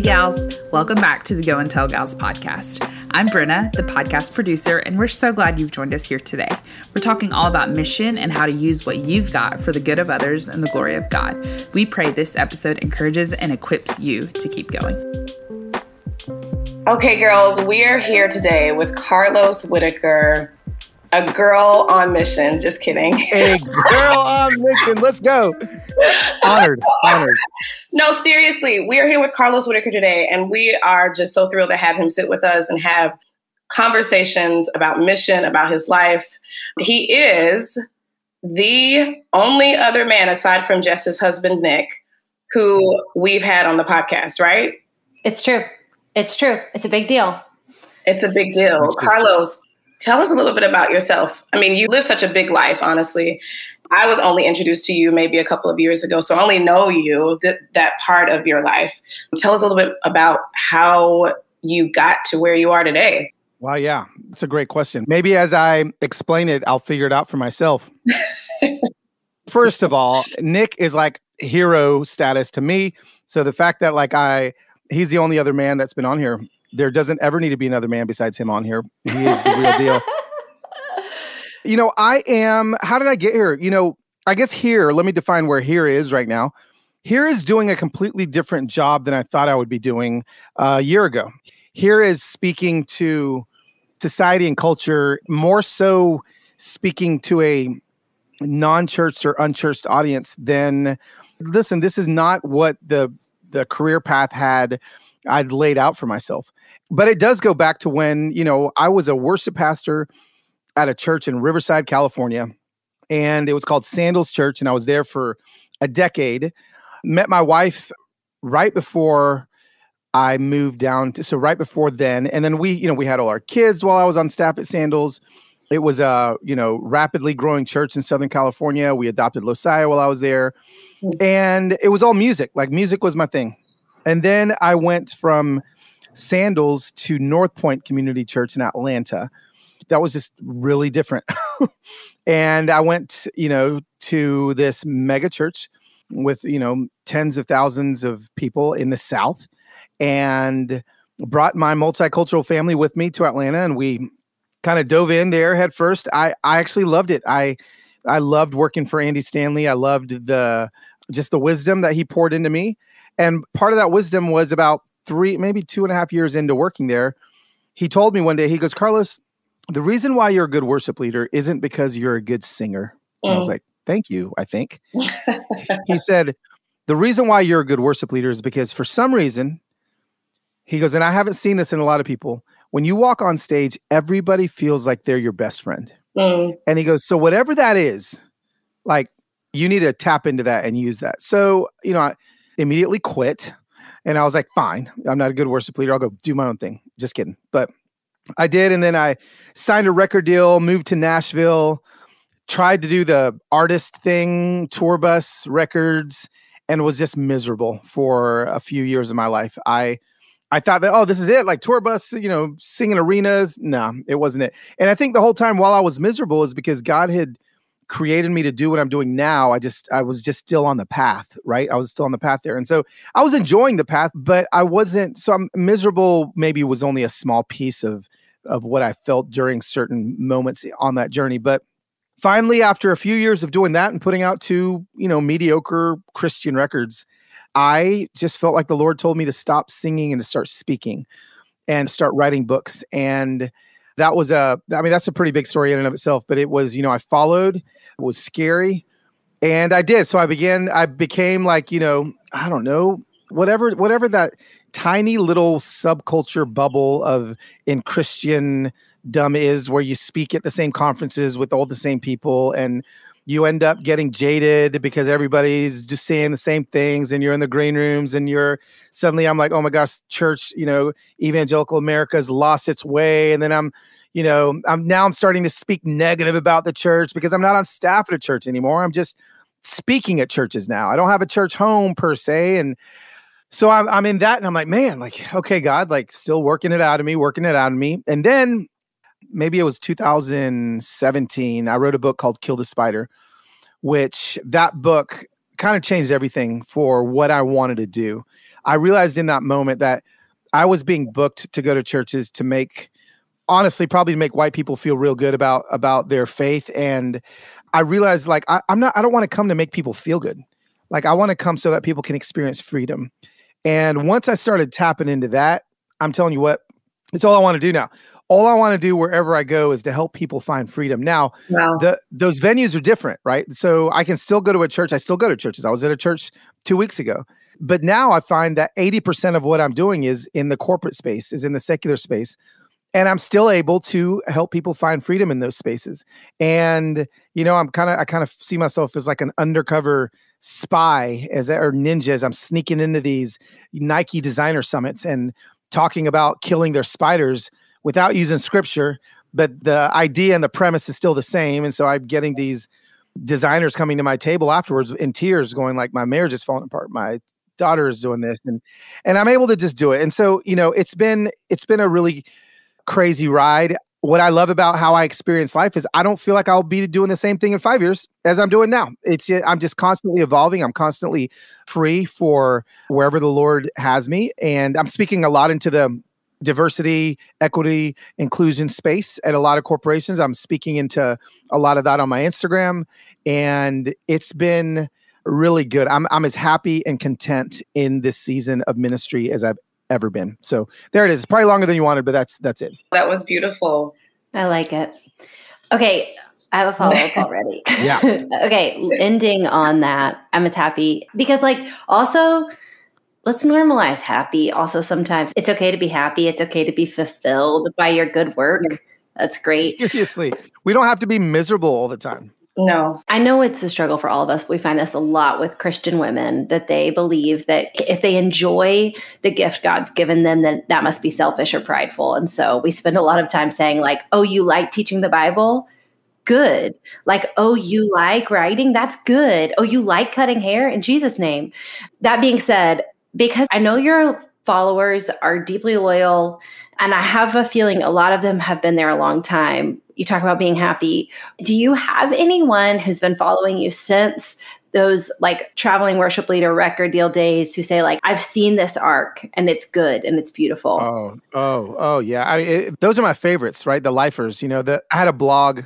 Hey, gals, welcome back to the Go and Tell Gals podcast. I'm Brenna, the podcast producer, and we're so glad you've joined us here today. We're talking all about mission and how to use what you've got for the good of others and the glory of God. We pray this episode encourages and equips you to keep going. Okay, girls, we are here today with Carlos Whittaker a girl on mission. Just kidding. A girl on mission. Let's go. Honored. Honored. No, seriously. We are here with Carlos Whittaker today, and we are just so thrilled to have him sit with us and have conversations about mission, about his life. He is the only other man aside from Jess's husband, Nick, who we've had on the podcast, right? It's true. It's true. It's a big deal. It's a big deal. Carlos, Tell us a little bit about yourself. I mean, you live such a big life, honestly. I was only introduced to you maybe a couple of years ago, so I only know you, that, that part of your life. Tell us a little bit about how you got to where you are today. Wow, yeah, it's a great question. Maybe as I explain it, I'll figure it out for myself. First of all, Nick is like hero status to me. So the fact that like I, he's the only other man that's been on here there doesn't ever need to be another man besides him on here. He is the real deal. You know, I am. How did I get here? You know, I guess here. Let me define where here is right now. Here is doing a completely different job than I thought I would be doing uh, a year ago. Here is speaking to society and culture, more so speaking to a non-church or unchurched audience than listen, this is not what the the career path had I'd laid out for myself. But it does go back to when, you know, I was a worship pastor at a church in Riverside, California, and it was called Sandals Church. And I was there for a decade. Met my wife right before I moved down to, so right before then. And then we, you know, we had all our kids while I was on staff at Sandals. It was a, you know, rapidly growing church in Southern California. We adopted Losiah while I was there. Hmm. And it was all music. Like music was my thing. And then I went from Sandals to North Point Community Church in Atlanta. That was just really different. and I went, you know, to this mega church with, you know, tens of thousands of people in the South and brought my multicultural family with me to Atlanta and we kind of dove in there head first. I I actually loved it. I I loved working for Andy Stanley. I loved the just the wisdom that he poured into me. And part of that wisdom was about three, maybe two and a half years into working there. He told me one day, he goes, Carlos, the reason why you're a good worship leader isn't because you're a good singer. Mm. I was mm. like, thank you, I think. he said, the reason why you're a good worship leader is because for some reason, he goes, and I haven't seen this in a lot of people. When you walk on stage, everybody feels like they're your best friend. Mm. And he goes, so whatever that is, like you need to tap into that and use that. So, you know, I, immediately quit. And I was like, fine, I'm not a good worship leader. I'll go do my own thing. Just kidding. But I did. And then I signed a record deal, moved to Nashville, tried to do the artist thing, tour bus records, and was just miserable for a few years of my life. I I thought that, oh, this is it, like tour bus, you know, singing arenas. No, it wasn't it. And I think the whole time while I was miserable is because God had created me to do what I'm doing now, I just I was just still on the path, right? I was still on the path there. And so I was enjoying the path, but I wasn't so I'm miserable maybe was only a small piece of of what I felt during certain moments on that journey. But finally, after a few years of doing that and putting out two, you know, mediocre Christian records, I just felt like the Lord told me to stop singing and to start speaking and start writing books. And that was a i mean that's a pretty big story in and of itself but it was you know i followed it was scary and i did. So i began i became like you know i don't know whatever whatever that tiny little subculture bubble of in christian dumb is where you speak at the same conferences with all the same people and you end up getting jaded because everybody's just saying the same things and you're in the green rooms and you're suddenly I'm like, oh my gosh, church, you know, evangelical America's lost its way. And then I'm, you know, I'm now I'm starting to speak negative about the church because I'm not on staff at a church anymore. I'm just speaking at churches now. I don't have a church home per se. And so I'm I'm in that and I'm like, man, like, okay, God, like still working it out of me, working it out of me. And then maybe it was 2017, I wrote a book called Kill the Spider, which that book kind of changed everything for what I wanted to do. I realized in that moment that I was being booked to go to churches to make honestly probably to make white people feel real good about about their faith and I realized like I, I'm not I don't want to come to make people feel good. Like I want to come so that people can experience freedom. And once I started tapping into that, I'm telling you what, it's all I want to do now. All I want to do wherever I go is to help people find freedom. Now, Wow. the those venues are different, right? So I can still go to a church. I still go to churches. I was at a church two weeks ago, but now I find that eighty percent of what I'm doing is in the corporate space, is in the secular space, and I'm still able to help people find freedom in those spaces. And you know, I'm kind of I kind of see myself as like an undercover spy as or ninja as I'm sneaking into these Nike designer summits and talking about killing their spiders without using scripture but the idea and the premise is still the same. And so i'm getting these designers coming to my table afterwards in tears going like my marriage is falling apart. My daughter is doing this. And and i'm able to just do it. And so you know it's been it's been a really crazy ride. What i love about how i experience life is i don't feel like i'll be doing the same thing in five years as i'm doing now. It's i'm just constantly evolving. I'm constantly free for wherever the lord has me. And i'm speaking a lot into the diversity, equity, inclusion space at a lot of corporations. I'm speaking into a lot of that on my Instagram, and it's been really good. I'm I'm as happy and content in this season of ministry as I've ever been. So there it is. It's probably longer than you wanted, but that's that's it. That was beautiful. I like it. Okay, I have a follow up already. Yeah. okay, ending on that, I'm as happy because, like, also, let's normalize happy. Also, sometimes it's okay to be happy. It's okay to be fulfilled by your good work. That's great. Seriously, we don't have to be miserable all the time. No. I know it's a struggle for all of us. We find this a lot with Christian women that they believe that if they enjoy the gift God's given them, then that must be selfish or prideful. And so we spend a lot of time saying, like, oh, you like teaching the Bible? Good. Like, oh, you like writing? That's good. Oh, you like cutting hair? In Jesus' name. That being said, because I know your followers are deeply loyal, and I have a feeling a lot of them have been there a long time. You talk about being happy. Do you have anyone who's been following you since those like traveling worship leader record deal days who say like I've seen this arc and it's good and it's beautiful? Oh, oh, oh, yeah. I it, those are my favorites, right? The lifers. You know, the I had a blog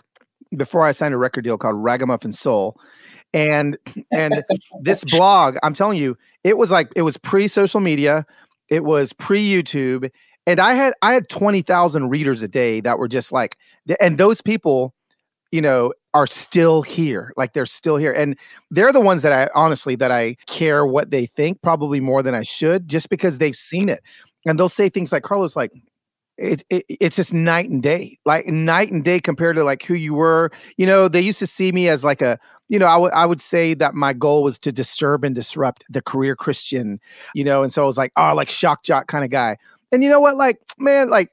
before I signed a record deal called Ragamuffin Soul, and and this blog, I'm telling you, it was like it was pre social media, it was pre YouTube, and I had I had twenty thousand readers a day that were just like, and those people, you know, are still here, like they're still here, and they're the ones that I honestly that I care what they think probably more than I should, just because they've seen it, and they'll say things like Carlos, like it, it, it's just night and day like night and day compared to like who you were you know they used to see me as like a you know I would I would say that my goal was to disturb and disrupt the career christian you know and so i was like oh like shock jock kind of guy and you know what like man like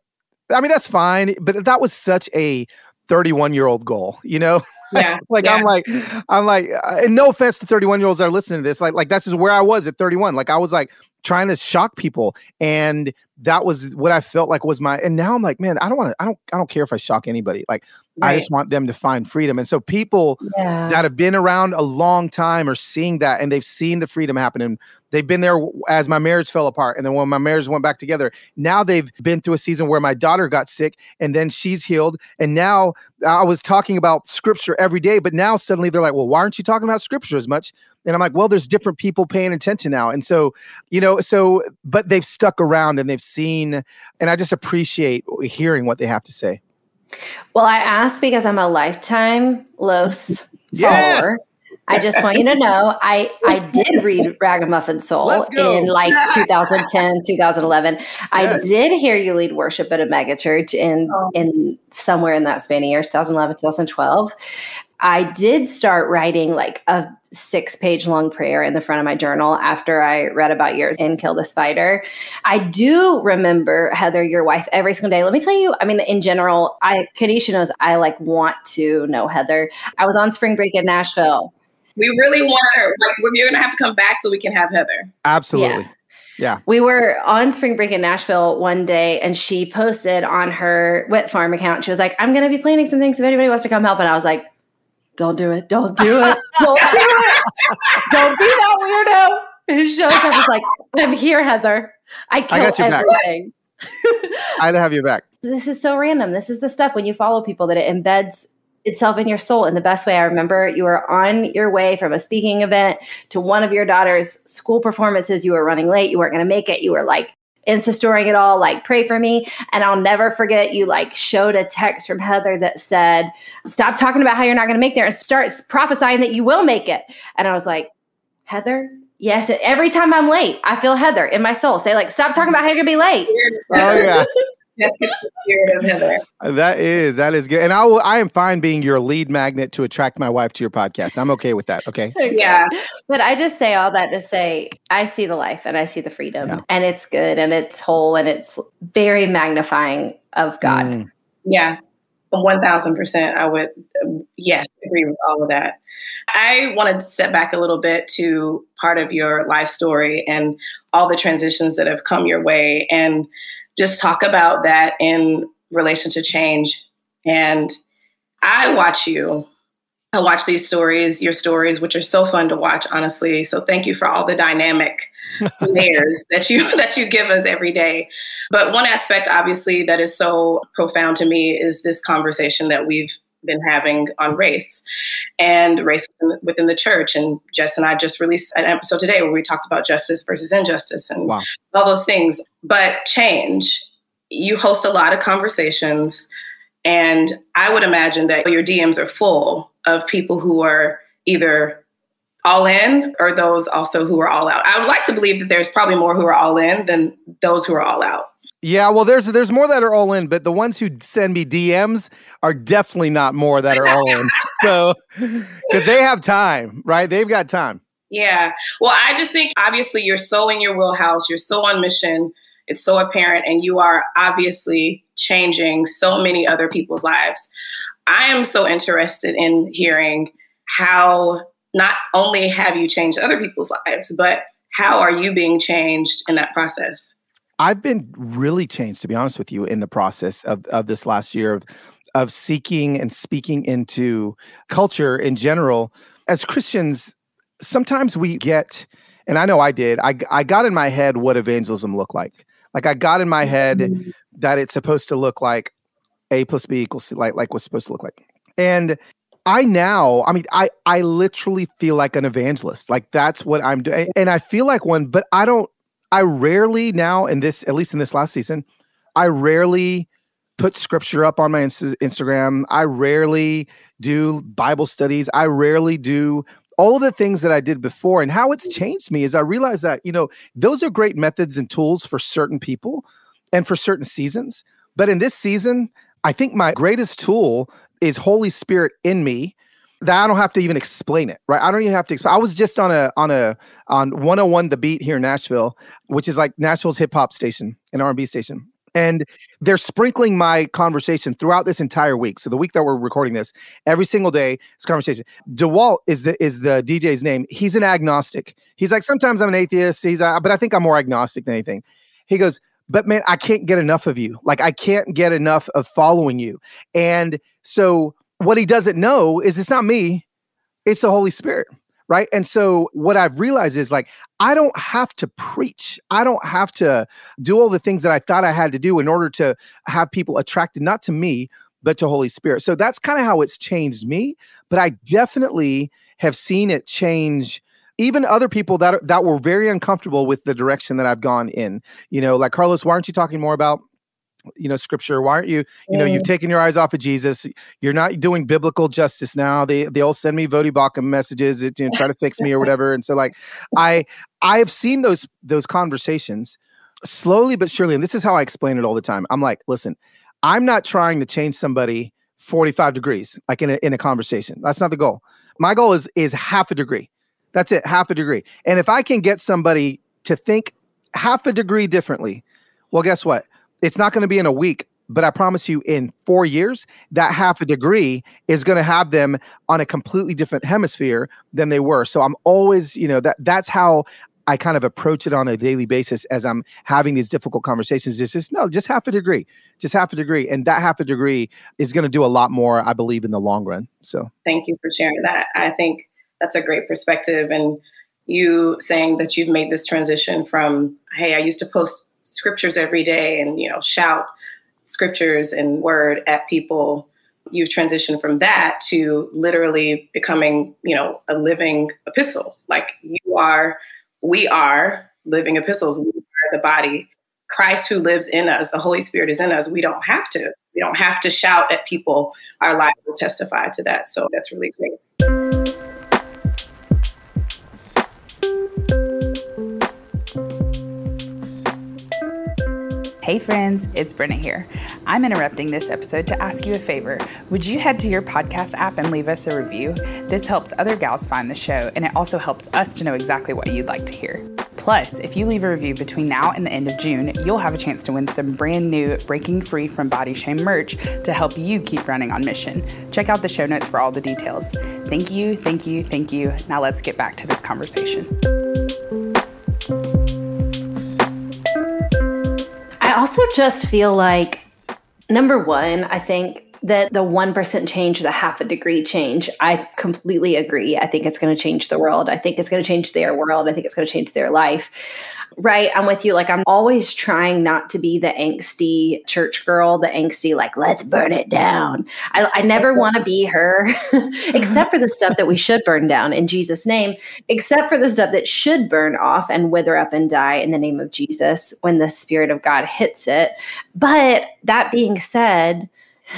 i mean that's fine but that was such a 31 year old goal you know Yeah. like yeah. I'm like I'm like uh, and no offense to 31 year olds that are listening to this like like that's just where I was at 31 like I was like trying to shock people and that was what I felt like was my and now I'm like man I don't want to I don't I don't care if I shock anybody like I just want them to find freedom. And so people Yeah. that have been around a long time are seeing that and they've seen the freedom happen and they've been there as my marriage fell apart and then when my marriage went back together now they've been through a season where my daughter got sick and then she's healed and now i was talking about scripture every day but now suddenly they're like well why aren't you talking about scripture as much? And i'm like well there's different people paying attention now. And so you know so but they've stuck around and they've seen and i just appreciate hearing what they have to say Well, I asked because I'm a lifetime Los Yes! follower. I just want you to know I I did read Ragamuffin Soul in like 2010, 2011. I did hear you lead worship at a megachurch in Oh. in somewhere in that span of years, 2011, 2012. I did start writing like a six page long prayer in the front of my journal after I read about yours in Kill the Spider. I do remember Heather, your wife, every single day. Let me tell you, I mean, in general, I Kanisha knows I like want to know Heather. I was on spring break in Nashville. we really want her. Like, you're gonna have to come back so we can have Heather. absolutely Yeah. We were on spring break in Nashville one day and she posted on her Wet Farm account. She was like, I'm going to be planning some things if anybody wants to come help. And I was like, don't do it. Don't do it. Don't do it. Don't be that weirdo who shows up. It's like, I'm here, Heather. I kill I got back. everything. I'd have you back. this is so random. This is the stuff when you follow people that it embeds itself in your soul in the best way. I remember you were on your way from a speaking event to one of your daughter's school performances. You were running late. You weren't going to make it. You were like Insta storing it all, like pray for me. And I'll never forget you like showed a text from Heather that said, stop talking about how you're not going to make there and start prophesying that you will make it. And I was like, Heather, yes. Every time I'm late, I feel Heather in my soul say like, stop talking about how you're going to be late. Oh yeah. That's the spirit of Heather. That is that is good, and I will. I am fine being your lead magnet to attract my wife to your podcast. I'm okay with that. Okay. Yeah. But I just say all that to say I see the life and I see the freedom Yeah. and it's good and it's whole and it's very magnifying of God. Mm. Yeah, one thousand percent. I would, yes, agree with all of that. I wanted to step back a little bit to part of your life story and all the transitions that have come your way, and just talk about that in relation to change. And I watch you. I watch these stories, your stories, which are so fun to watch, honestly. So thank you for all the dynamic layers that you that you give us every day. But one aspect, obviously, that is so profound to me is this conversation that we've been having on race and race within, the church. And Jess and I just released an episode today where we talked about justice versus injustice and Wow. all those things. But change, you host a lot of conversations. And I would imagine that your DMs are full of people who are either all in or those also who are all out. I would like to believe that there's probably more who are all in than those who are all out. Yeah, well, there's there's more that are all in, but the ones who send me DMs are definitely not more that are all in. So, because they have time, right? They've got time. Yeah. Well, I just think obviously you're so in your wheelhouse, you're so on mission, it's so apparent, and you are obviously changing so many other people's lives. I am so interested in hearing how not only have you changed other people's lives, but how are you being changed in that process? I've been really changed, to be honest with you, in the process of, of this last year of of seeking and speaking into culture in general. As Christians, sometimes we get, and I know I did, I, I got in my head what evangelism looked like. Like I got in my head mm-hmm. that it's supposed to look like A plus B equals C, like like what's supposed to look like. And I now, I mean, I I literally feel like an evangelist. Like that's what I'm doing. And I feel like one, but I don't I rarely now in this, at least in this last season, I rarely put scripture up on my Insta- Instagram. I rarely do Bible studies. I rarely do all of the things that I did before. And how it's changed me is I realize that, you know, those are great methods and tools for certain people and for certain seasons. But in this season, I think my greatest tool is Holy Spirit in me that I don't have to even explain it, right? I don't even have to explain. I was just on a on a on 101 the beat here in Nashville, which is like Nashville's hip hop station, an R&B station. And they're sprinkling my conversation throughout this entire week. So the week that we're recording this, every single day, it's conversation. DeWalt is the is the DJ's name. He's an agnostic. He's like, sometimes I'm an atheist. He's uh, but I think I'm more agnostic than anything. He goes, but man, I can't get enough of you. Like I can't get enough of following you. And so what he doesn't know is it's not me, it's the Holy Spirit. Right. And so what I've realized is like, I don't have to preach. I don't have to do all the things that I thought I had to do in order to have people attracted, not to me, but to Holy Spirit. So that's kind of how it's changed me. But I definitely have seen it change even other people that that were very uncomfortable with the direction that I've gone in. You know, like Carlos, why aren't you talking more about you know scripture why aren't you you know you've mm. taken your eyes off of jesus. You're not doing biblical justice now. They they all send me Bakum messages you know, try to fix me or whatever. And so like i i have seen those those conversations slowly but surely and this is how i explain it all the time. I'm like listen i'm not trying to change somebody 45 degrees like in a, in a conversation. That's not the goal. My goal is is half a degree. That's it half a degree. And if i can get somebody to think half a degree differently well guess what it's not going to be in a week but i promise you in four years that half a degree is going to have them on a completely different hemisphere than they were so i'm always you know that that's how I kind of approach it on a daily basis as I'm having these difficult conversations. It's just no, just half a degree, just half a degree, and that half a degree is going to do a lot more, I believe, in the long run. So, thank you for sharing that. I think that's a great perspective, and you saying that you've made this transition from, hey, I used to post scriptures every day and you know shout scriptures and word at people you've transitioned from that to literally becoming you know a living epistle like you are we are living epistles. We are the body. Christ who lives in us, the Holy Spirit is in us. We don't have to. We don't have to shout at people. Our lives will testify to that. So that's really great. Hey friends, it's Brenna here. I'm interrupting this episode to ask you a favor. Would you head to your podcast app and leave us a review? This helps other gals find the show, and it also helps us to know exactly what you'd like to hear. Plus, if you leave a review between now and the end of June, you'll have a chance to win some brand new Breaking Free from Body Shame merch to help you keep running on mission. Check out the show notes for all the details. Thank you, thank you, thank you. Now let's get back to this conversation. Also just feel like, number one, I think that the 1% change, the half a degree change, I completely agree. I think it's going to change the world. I think it's going to change their world. I think it's going to change their life. Right. I'm with you. Like, I'm always trying not to be the angsty church girl, the angsty, like, let's burn it down. I, I never want to be her, except for the stuff that we should burn down in Jesus' name, except for the stuff that should burn off and wither up and die in the name of Jesus when the Spirit of God hits it. But that being said,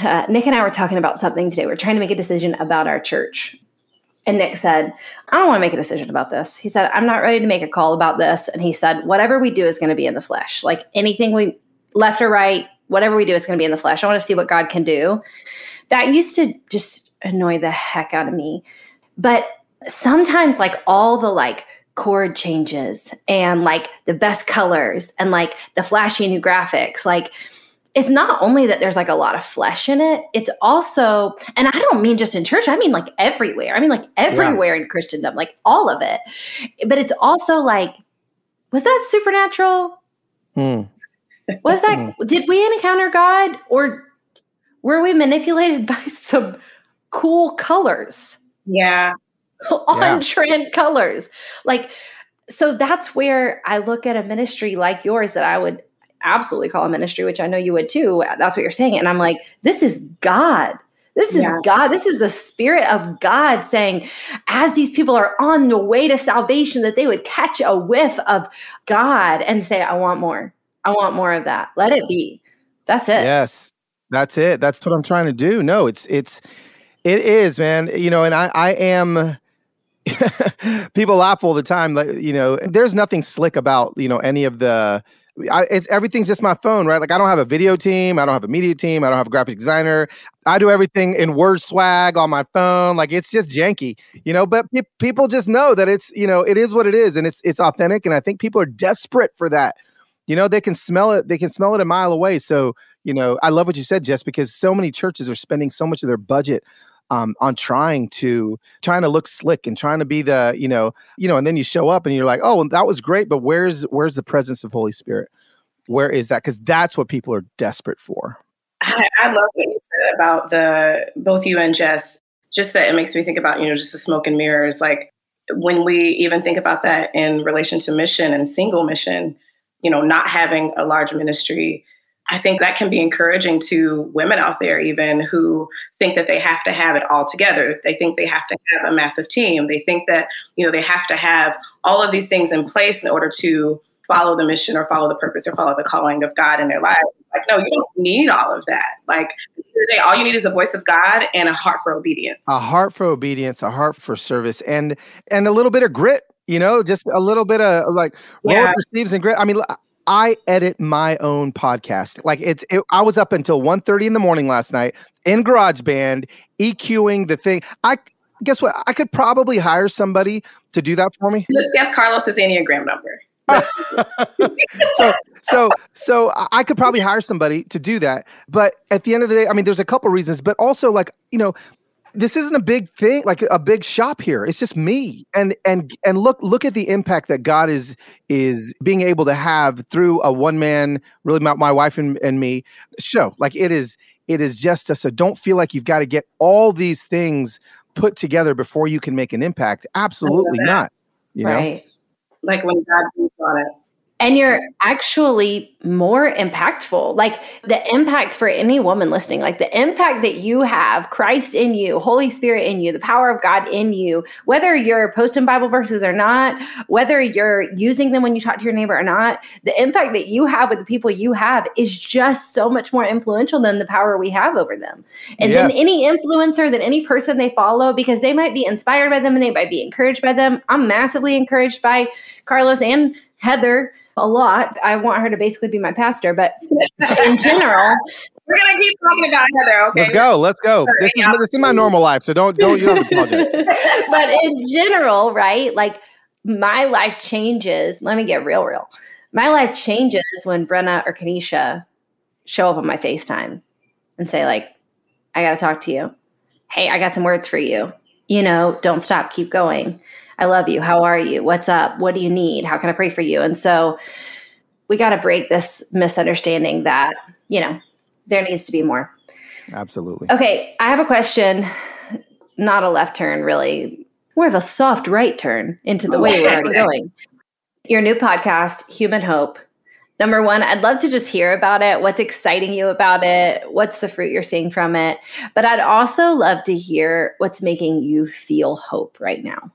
uh, Nick and I were talking about something today. We we're trying to make a decision about our church. And Nick said, I don't want to make a decision about this. He said, I'm not ready to make a call about this. And he said, whatever we do is going to be in the flesh. Like anything we left or right, whatever we do is going to be in the flesh. I want to see what God can do. That used to just annoy the heck out of me. But sometimes, like all the like chord changes and like the best colors and like the flashy new graphics, like, it's not only that there's like a lot of flesh in it, it's also, and I don't mean just in church, I mean like everywhere. I mean like everywhere yeah. in Christendom, like all of it. But it's also like, was that supernatural? Mm. Was that, mm. did we encounter God or were we manipulated by some cool colors? Yeah. on yeah. trend colors. Like, so that's where I look at a ministry like yours that I would absolutely call a ministry, which I know you would too. That's what you're saying. And I'm like, this is God. This is yeah. God. This is the Spirit of God saying, as these people are on the way to salvation, that they would catch a whiff of God and say, I want more. I want more of that. Let it be. That's it. Yes. That's it. That's what I'm trying to do. No, it's, it's, it is, man. You know, and I, I am. people laugh all the time like you know there's nothing slick about you know any of the I, it's everything's just my phone, right? Like I don't have a video team, I don't have a media team, I don't have a graphic designer. I do everything in Word swag on my phone. Like it's just janky, you know. But pe- people just know that it's you know it is what it is, and it's it's authentic. And I think people are desperate for that. You know, they can smell it. They can smell it a mile away. So you know, I love what you said, Jess, because so many churches are spending so much of their budget um, on trying to trying to look slick and trying to be the you know you know and then you show up and you're like oh that was great but where's where's the presence of holy spirit? Where is that? Because that's what people are desperate for. I, I love what you said about the both you and jess. Just that it makes me think about you know just the smoke and mirrors. Like when we even think about that in relation to mission and single mission you know not having a large ministry I think that can be encouraging to women out there, even who think that they have to have it all together. They think they have to have a massive team. They think that, you know, they have to have all of these things in place in order to follow the mission or follow the purpose or follow the calling of God in their lives. Like, no, you don't need all of that. Like, today, all you need is a voice of God and a heart for obedience. A heart for obedience, a heart for service, and and a little bit of grit. You know, just a little bit of like roll yeah. up your sleeves and grit. I mean, I edit my own podcast. Like it's it, I was up until 1:30 in the morning last night in GarageBand EQing the thing. I guess what? I could probably hire somebody to do that for me. Let's guess Carlos's Enneagram number. so so so I could probably hire somebody to do that. But at the end of the day, I mean there's a couple reasons, but also like, you know, this isn't a big thing, like a big shop here. It's just me. And and and look look at the impact that God is is being able to have through a one man, really my, my wife and, and me show. Like it is it is just a, so don't feel like you've got to get all these things put together before you can make an impact. Absolutely not. You right. know? Like when God on it and you're actually more impactful. Like the impact for any woman listening, like the impact that you have, Christ in you, Holy Spirit in you, the power of God in you, whether you're posting Bible verses or not, whether you're using them when you talk to your neighbor or not, the impact that you have with the people you have is just so much more influential than the power we have over them. And yes. then any influencer, than any person they follow, because they might be inspired by them and they might be encouraged by them. I'm massively encouraged by Carlos and Heather a lot. I want her to basically be my pastor, but in general, we're gonna keep talking about Heather. Okay, let's go. Let's go. This is, this is my normal life, so don't don't you don't apologize. but in general, right? Like my life changes. Let me get real, real. My life changes when Brenna or Kanisha show up on my FaceTime and say, like, I got to talk to you. Hey, I got some words for you. You know, don't stop, keep going. I love you. How are you? What's up? What do you need? How can I pray for you? And so we got to break this misunderstanding that, you know, there needs to be more. Absolutely. Okay. I have a question, not a left turn, really, more of a soft right turn into the oh, way we're already going. Your new podcast, Human Hope. Number one, I'd love to just hear about it. What's exciting you about it? What's the fruit you're seeing from it? But I'd also love to hear what's making you feel hope right now.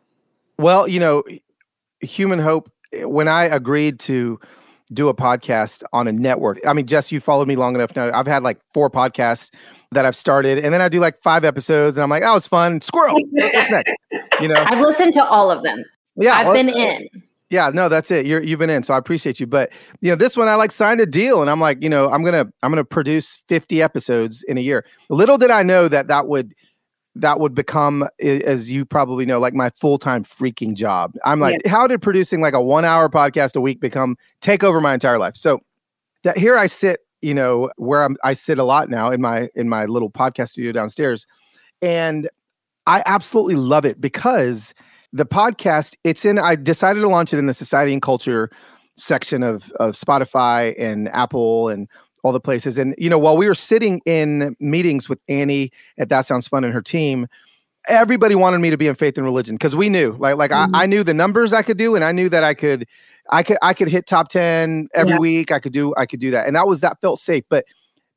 Well, you know, Human Hope, eh, when I agreed to do a podcast on a network, I mean, Jess, you followed me long enough now. I've had like four podcasts that I've started, and then I do like five episodes, and I'm like, oh, was fun. Squirrel. What's next? You know, I've listened to all of them. Yeah, I've well, been in. Yeah, no, that's it. You're you've been in, so I appreciate you. But you know, this one I like signed a deal, and I'm like, you know, I'm gonna I'm gonna produce 50 episodes in a year. Little did I know that that would that would become as you probably know like my full-time freaking job i'm like yeah. how did producing like a one hour podcast a week become take over my entire life so that here i sit you know where I'm, i sit a lot now in my in my little podcast studio downstairs and i absolutely love it because the podcast it's in i decided to launch it in the society and culture section of of spotify and apple and all the places. And you know, while we were sitting in meetings with Annie at That Sounds Fun and her team, everybody wanted me to be in faith and religion because we knew, like, like mm-hmm. I, I, knew the numbers I could do, and I knew that I could, I could, I could hit top ten every yeah. week. I could do, I could do that, and that was that felt safe. But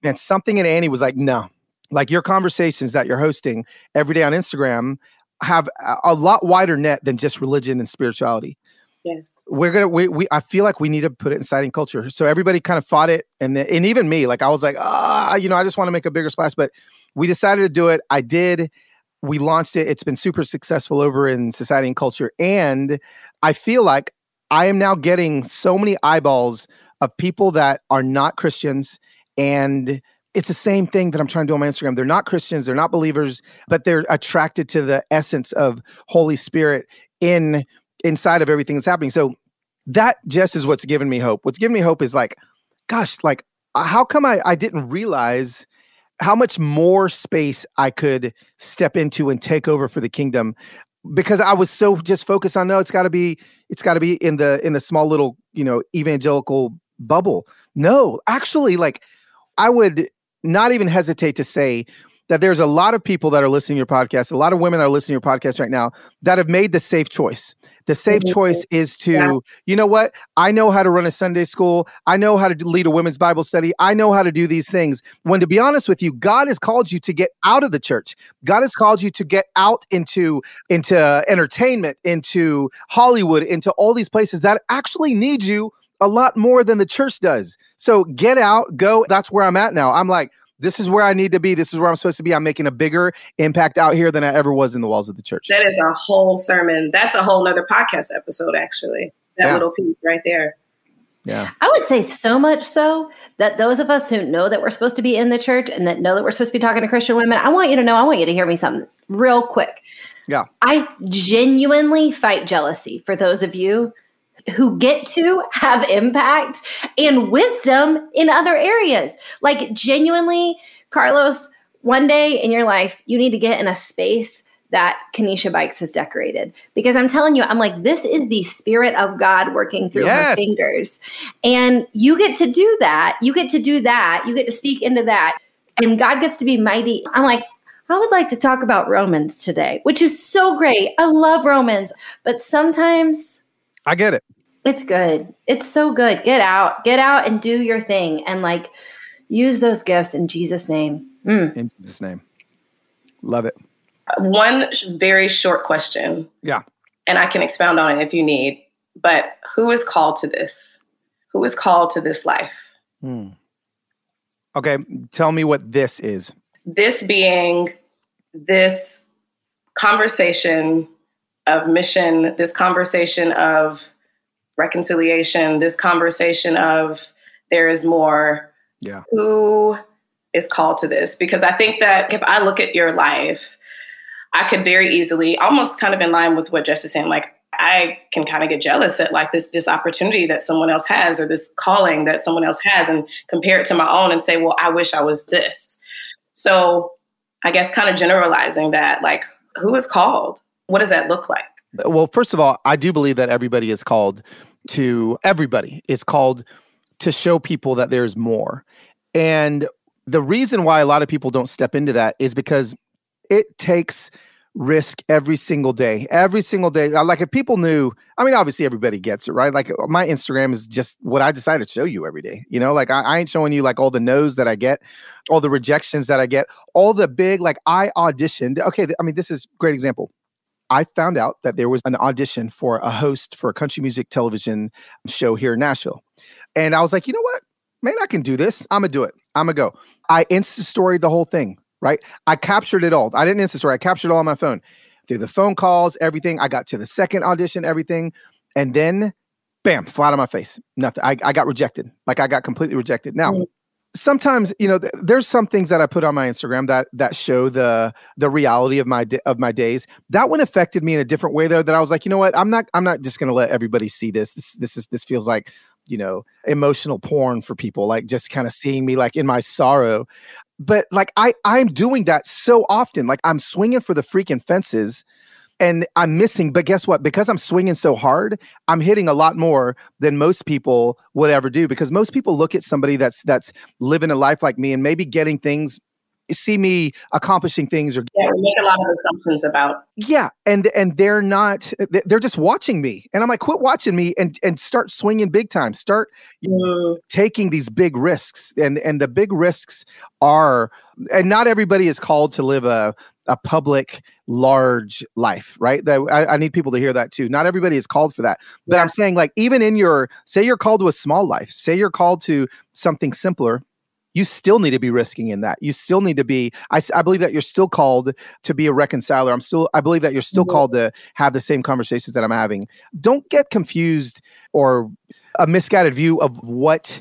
man, something in Annie was like, no, like your conversations that you're hosting every day on Instagram have a lot wider net than just religion and spirituality. Yes. We're gonna we, we I feel like we need to put it in citing culture. So everybody kind of fought it and then, and even me, like I was like, ah, you know, I just want to make a bigger splash. But we decided to do it. I did. We launched it. It's been super successful over in society and culture. And I feel like I am now getting so many eyeballs of people that are not Christians. And it's the same thing that I'm trying to do on my Instagram. They're not Christians, they're not believers, but they're attracted to the essence of Holy Spirit in inside of everything that's happening. So that just is what's given me hope. What's given me hope is like, gosh, like uh, how come I, I didn't realize how much more space I could step into and take over for the kingdom because I was so just focused on no, it's got to be it's got to be in the in the small little you know evangelical bubble. No, actually, like I would not even hesitate to say that there's a lot of people that are listening to your podcast, a lot of women that are listening to your podcast right now that have made the safe choice. The safe mm-hmm. choice is to, yeah. you know what? I know how to run a Sunday school. I know how to lead a women's Bible study. I know how to do these things. When to be honest with you, God has called you to get out of the church. God has called you to get out into into entertainment, into Hollywood, into all these places that actually need you a lot more than the church does. So get out, go. That's where I'm at now. I'm like, this is where I need to be. This is where I'm supposed to be. I'm making a bigger impact out here than I ever was in the walls of the church. That is a whole sermon. That's a whole nother podcast episode, actually. That yeah. little piece right there. Yeah. I would say so much so that those of us who know that we're supposed to be in the church and that know that we're supposed to be talking to Christian women, I want you to know, I want you to hear me something real quick. Yeah. I genuinely fight jealousy for those of you who get to have impact and wisdom in other areas. Like genuinely, Carlos, one day in your life, you need to get in a space that Kanisha Bikes has decorated. Because I'm telling you, I'm like, this is the spirit of God working through yes. her fingers. And you get to do that. You get to do that. You get to speak into that. And God gets to be mighty. I'm like, I would like to talk about Romans today, which is so great. I love Romans, but sometimes I get it. It's good. It's so good. Get out, get out and do your thing and like use those gifts in Jesus' name. Mm. In Jesus' name. Love it. One very short question. Yeah. And I can expound on it if you need. But who is called to this? Who is called to this life? Hmm. Okay. Tell me what this is. This being this conversation of mission, this conversation of reconciliation, this conversation of there is more. Yeah. Who is called to this? Because I think that if I look at your life, I could very easily, almost kind of in line with what Jess is saying, like I can kind of get jealous at like this this opportunity that someone else has or this calling that someone else has and compare it to my own and say, well, I wish I was this. So I guess kind of generalizing that, like, who is called? What does that look like? Well, first of all, I do believe that everybody is called to everybody is called to show people that there's more. And the reason why a lot of people don't step into that is because it takes risk every single day every single day like if people knew i mean obviously everybody gets it right like uh, my instagram is just what i decided to show you every day you know like I, I, ain't showing you like all the no's that i get all the rejections that i get all the big like i auditioned okay i mean this is great example I found out that there was an audition for a host for a country music television show here in Nashville. And I was like, you know what? Man, I can do this. I'm going to do it. I'm going to go. I Insta storied the whole thing right? I captured it all. I didn't Insta story. I captured it all on my phone through the phone calls, everything. I got to the second audition, everything. And then, bam, flat on my face. Nothing. I, I got rejected. Like I got completely rejected. Now, mm-hmm. Sometimes you know th- there's some things that i put on my instagram that that show the the reality of my of my days. That one affected me in a different way though that i was like you know what? I'm not i'm not just gonna let everybody see this. This this is this feels like you know emotional porn for people like just kind of seeing me like in my sorrow. But like I I'm doing that so often. Like I'm swinging for the freaking fences and I'm missing. But guess what? Because I'm swinging so hard, I'm hitting a lot more than most people would ever do. Because most people look at somebody that's that's living a life like me and maybe getting things see me accomplishing things or yeah, make a lot of assumptions about yeah and and they're not they're just watching me and i'm like quit watching me and and start swinging big time start mm. taking these big risks and and the big risks are and not everybody is called to live a a public large life right that I, I, need people to hear that too not everybody is called for that but yeah. i'm saying like even in your say you're called to a small life say you're called to something simpler you still need to be risking in that. You still need to be, I, I believe that you're still called to be a reconciler. I'm still, I believe that you're still mm-hmm. called to have the same conversations that I'm having. Don't get confused or a misguided view of what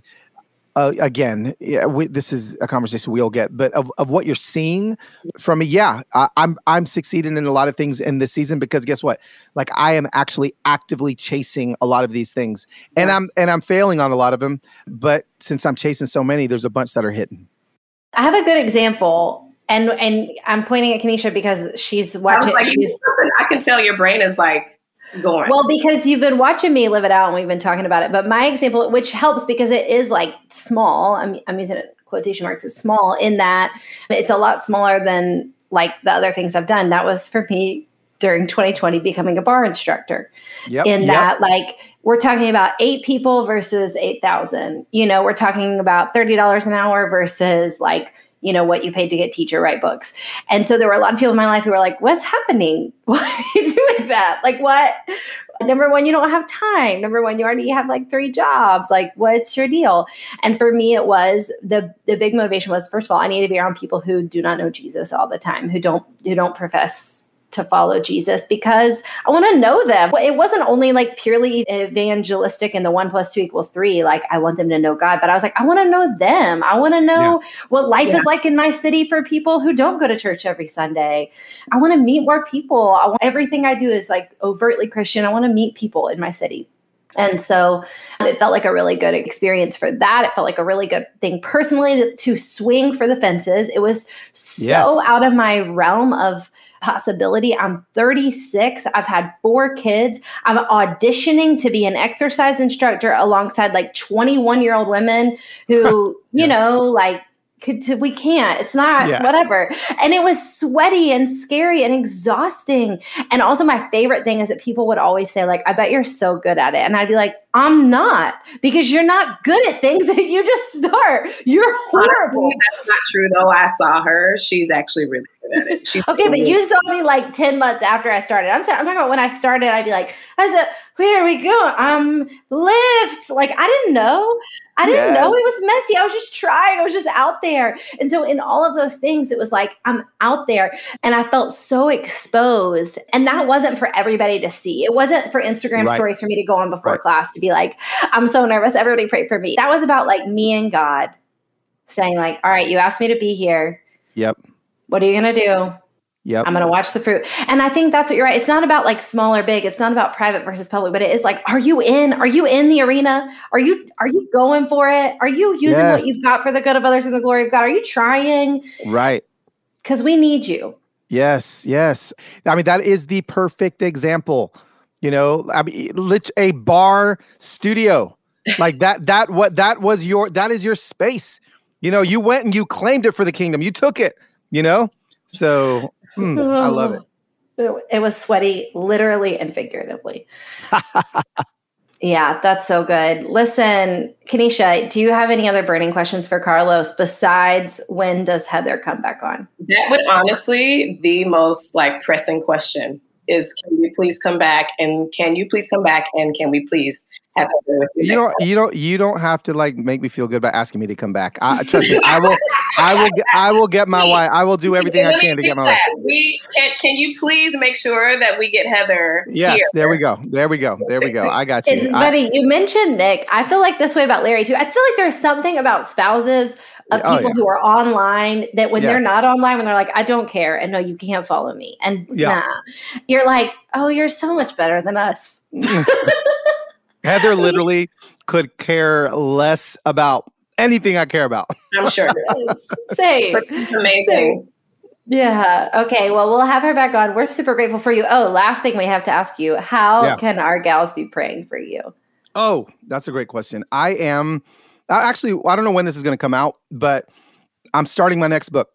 uh, again, yeah, we, this is a conversation we'll get, but of, of what you're seeing from me, yeah, I, I'm I'm succeeding in a lot of things in this season because guess what? Like I am actually actively chasing a lot of these things, and yeah. I'm and I'm failing on a lot of them. But since I'm chasing so many, there's a bunch that are hitting. I have a good example, and and I'm pointing at Kanisha because she's watching. Like, she's, I can tell your brain is like going. Well, because you've been watching me live it out and we've been talking about it. But my example, which helps because it is like small, I'm, I'm using it quotation marks, is small in that it's a lot smaller than like the other things I've done. That was for me during 2020 becoming a barre instructor. Yep, in yep. that, like, we're talking about eight people versus 8,000. You know, we're talking about $30 an hour versus like you know what you paid to get teacher write books. And so there were a lot of people in my life who were like what's happening? Why are you doing that? Like what? Number one you don't have time. Number one you already have like three jobs. Like what's your deal? And for me it was the the big motivation was first of all i need to be around people who do not know jesus all the time who don't who don't profess to follow Jesus because I want to know them. It wasn't only like purely evangelistic and the one plus two equals three. Like I want them to know God, but I was like, I want to know them. I want to know yeah. what life yeah. is like in my city for people who don't go to church every Sunday. I want to meet more people. I want everything I do is like overtly Christian. I want to meet people in my city. And so um, it felt like a really good experience for that. It felt like a really good thing personally to, to swing for the fences. It was so yes. out of my realm of possibility. I'm 36. I've had four kids. I'm auditioning to be an exercise instructor alongside like 21 year old women who, yes. you know, like we can't it's not yeah. whatever. And it was sweaty and scary and exhausting. And also my favorite thing is that people would always say like i bet you're so good at it. And i'd be like i'm not because you're not good at things that you just start. You're horrible Honestly, that's not true though. I saw her. She's actually really good at it. She's okay but you saw me like 10 months after i started. I'm, sorry, I'm talking about when i started i'd be like i said here we go? Um lift like i didn't know I didn't yes. know it was messy. I was just trying. I was just out there. And so in all of those things, it was like I'm out there and I felt so exposed. And that wasn't for everybody to see. It wasn't for Instagram right. stories for me to go on before right. class to be like, I'm so nervous. Everybody pray for me. That was about like me and God saying like, all right, you asked me to be here. Yep. What are you going to do? Yep. I'm going to watch the fruit. And I think that's what you're right. It's not about like small or big. It's not about private versus public, but it is like, are you in? Are you in the arena? Are you are you going for it? Are you using yes. what you've got for the good of others and the glory of God? Are you trying? Right. Cuz we need you. Yes, yes. I mean that is the perfect example. You know, I mean a barre studio. like that that what that was your that is your space. You know, you went and you claimed it for the kingdom. You took it, you know? So Mm, I love it. It was sweaty, literally and figuratively. yeah, that's so good. Listen, Kanisha, do you have any other burning questions for Carlos besides when does Heather come back on? That would honestly the most like pressing question is can you please come back and can you please come back and can we please have you, you don't time. you don't you don't have to like make me feel good by asking me to come back. I, trust me, I will I will get, I will get my wife. I will do everything I can to get my wife. We can can you please make sure that we get Heather? Yes, here? there we go. There we go. There we go. I got you. It's funny. You mentioned Nick. I feel like this way about Larry too. I feel like there's something about spouses of oh, people yeah. who are online that when yeah. they're not online, when they're like, I don't care, and no, you can't follow me, and yeah. nah, you're like, oh, you're so much better than us. Heather literally could care less about anything I care about. I'm sure. Same. amazing. Same. Yeah. Okay. Well, we'll have her back on. We're super grateful for you. Oh, last thing we have to ask you how yeah. can our gals be praying for you? Oh, that's a great question. I am actually, I don't know when this is going to come out, but I'm starting my next book.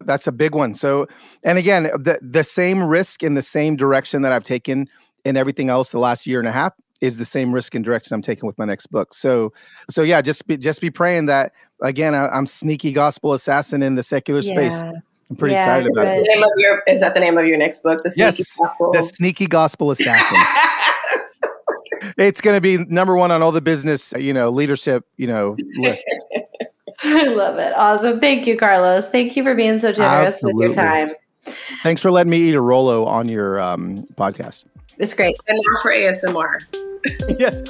That's a big one. So, and again, the, the same risk in the same direction that I've taken in everything else the last year and a half is the same risk and direction I'm taking with my next book. So, so yeah, just be just be praying that again. I, am sneaky gospel assassin in the secular yeah. space. I'm pretty yeah, excited about it. The name of your is that the name of your next book? The sneaky yes, gospel. the sneaky gospel assassin. it's going to be number one on all the business, you know, leadership, you know, lists. I love it. Awesome. Thank you, Carlos. Thank you for being so generous Absolutely. with your time. Thanks for letting me eat a Rolo on your um, podcast. It's great. And now for ASMR. yes.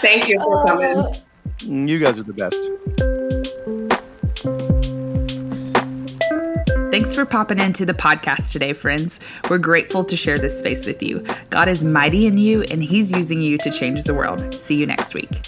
Thank you for coming. Mm, you guys are the best. Thanks for popping into the podcast today, friends. We're grateful to share this space with you. God is mighty in you, and He's using you to change the world. See you next week.